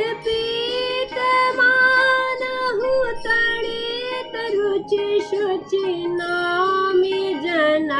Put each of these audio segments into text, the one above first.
पीतमाह तर्णेत रुचि शुचि न जन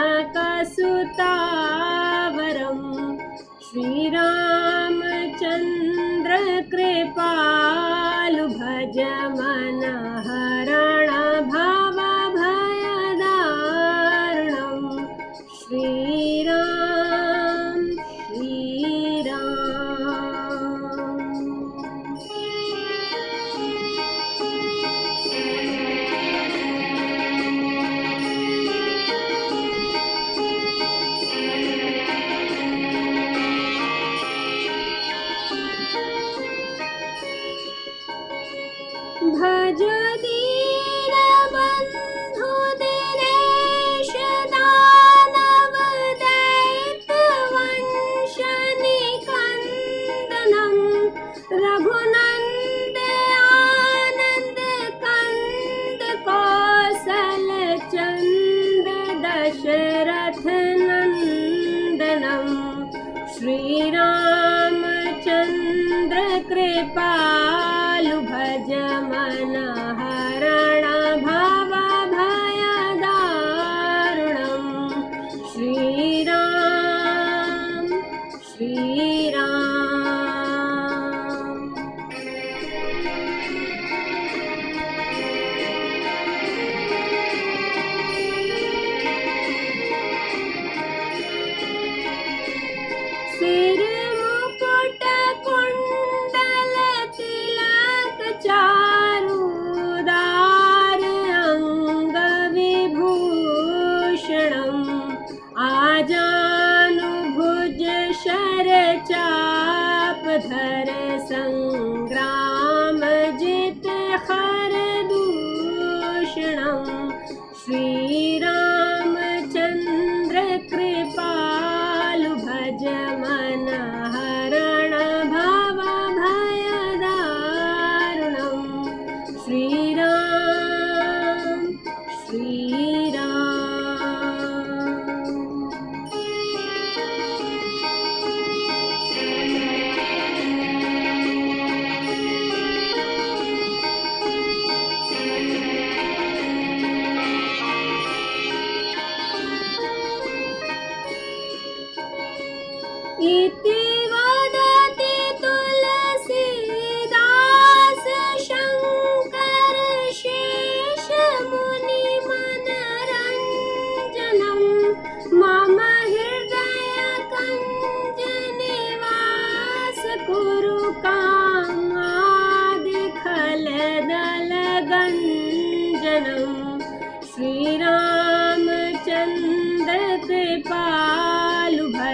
श्रीरामचन्द्रकृपालु श्रीरामचन्द्रकृपालुभजमना संग्राम जीते इति वदति तुलसीदास शङ्कर शेष मुनि मनरञ्जनम् मम हृदय कञ्जनिवास कुरु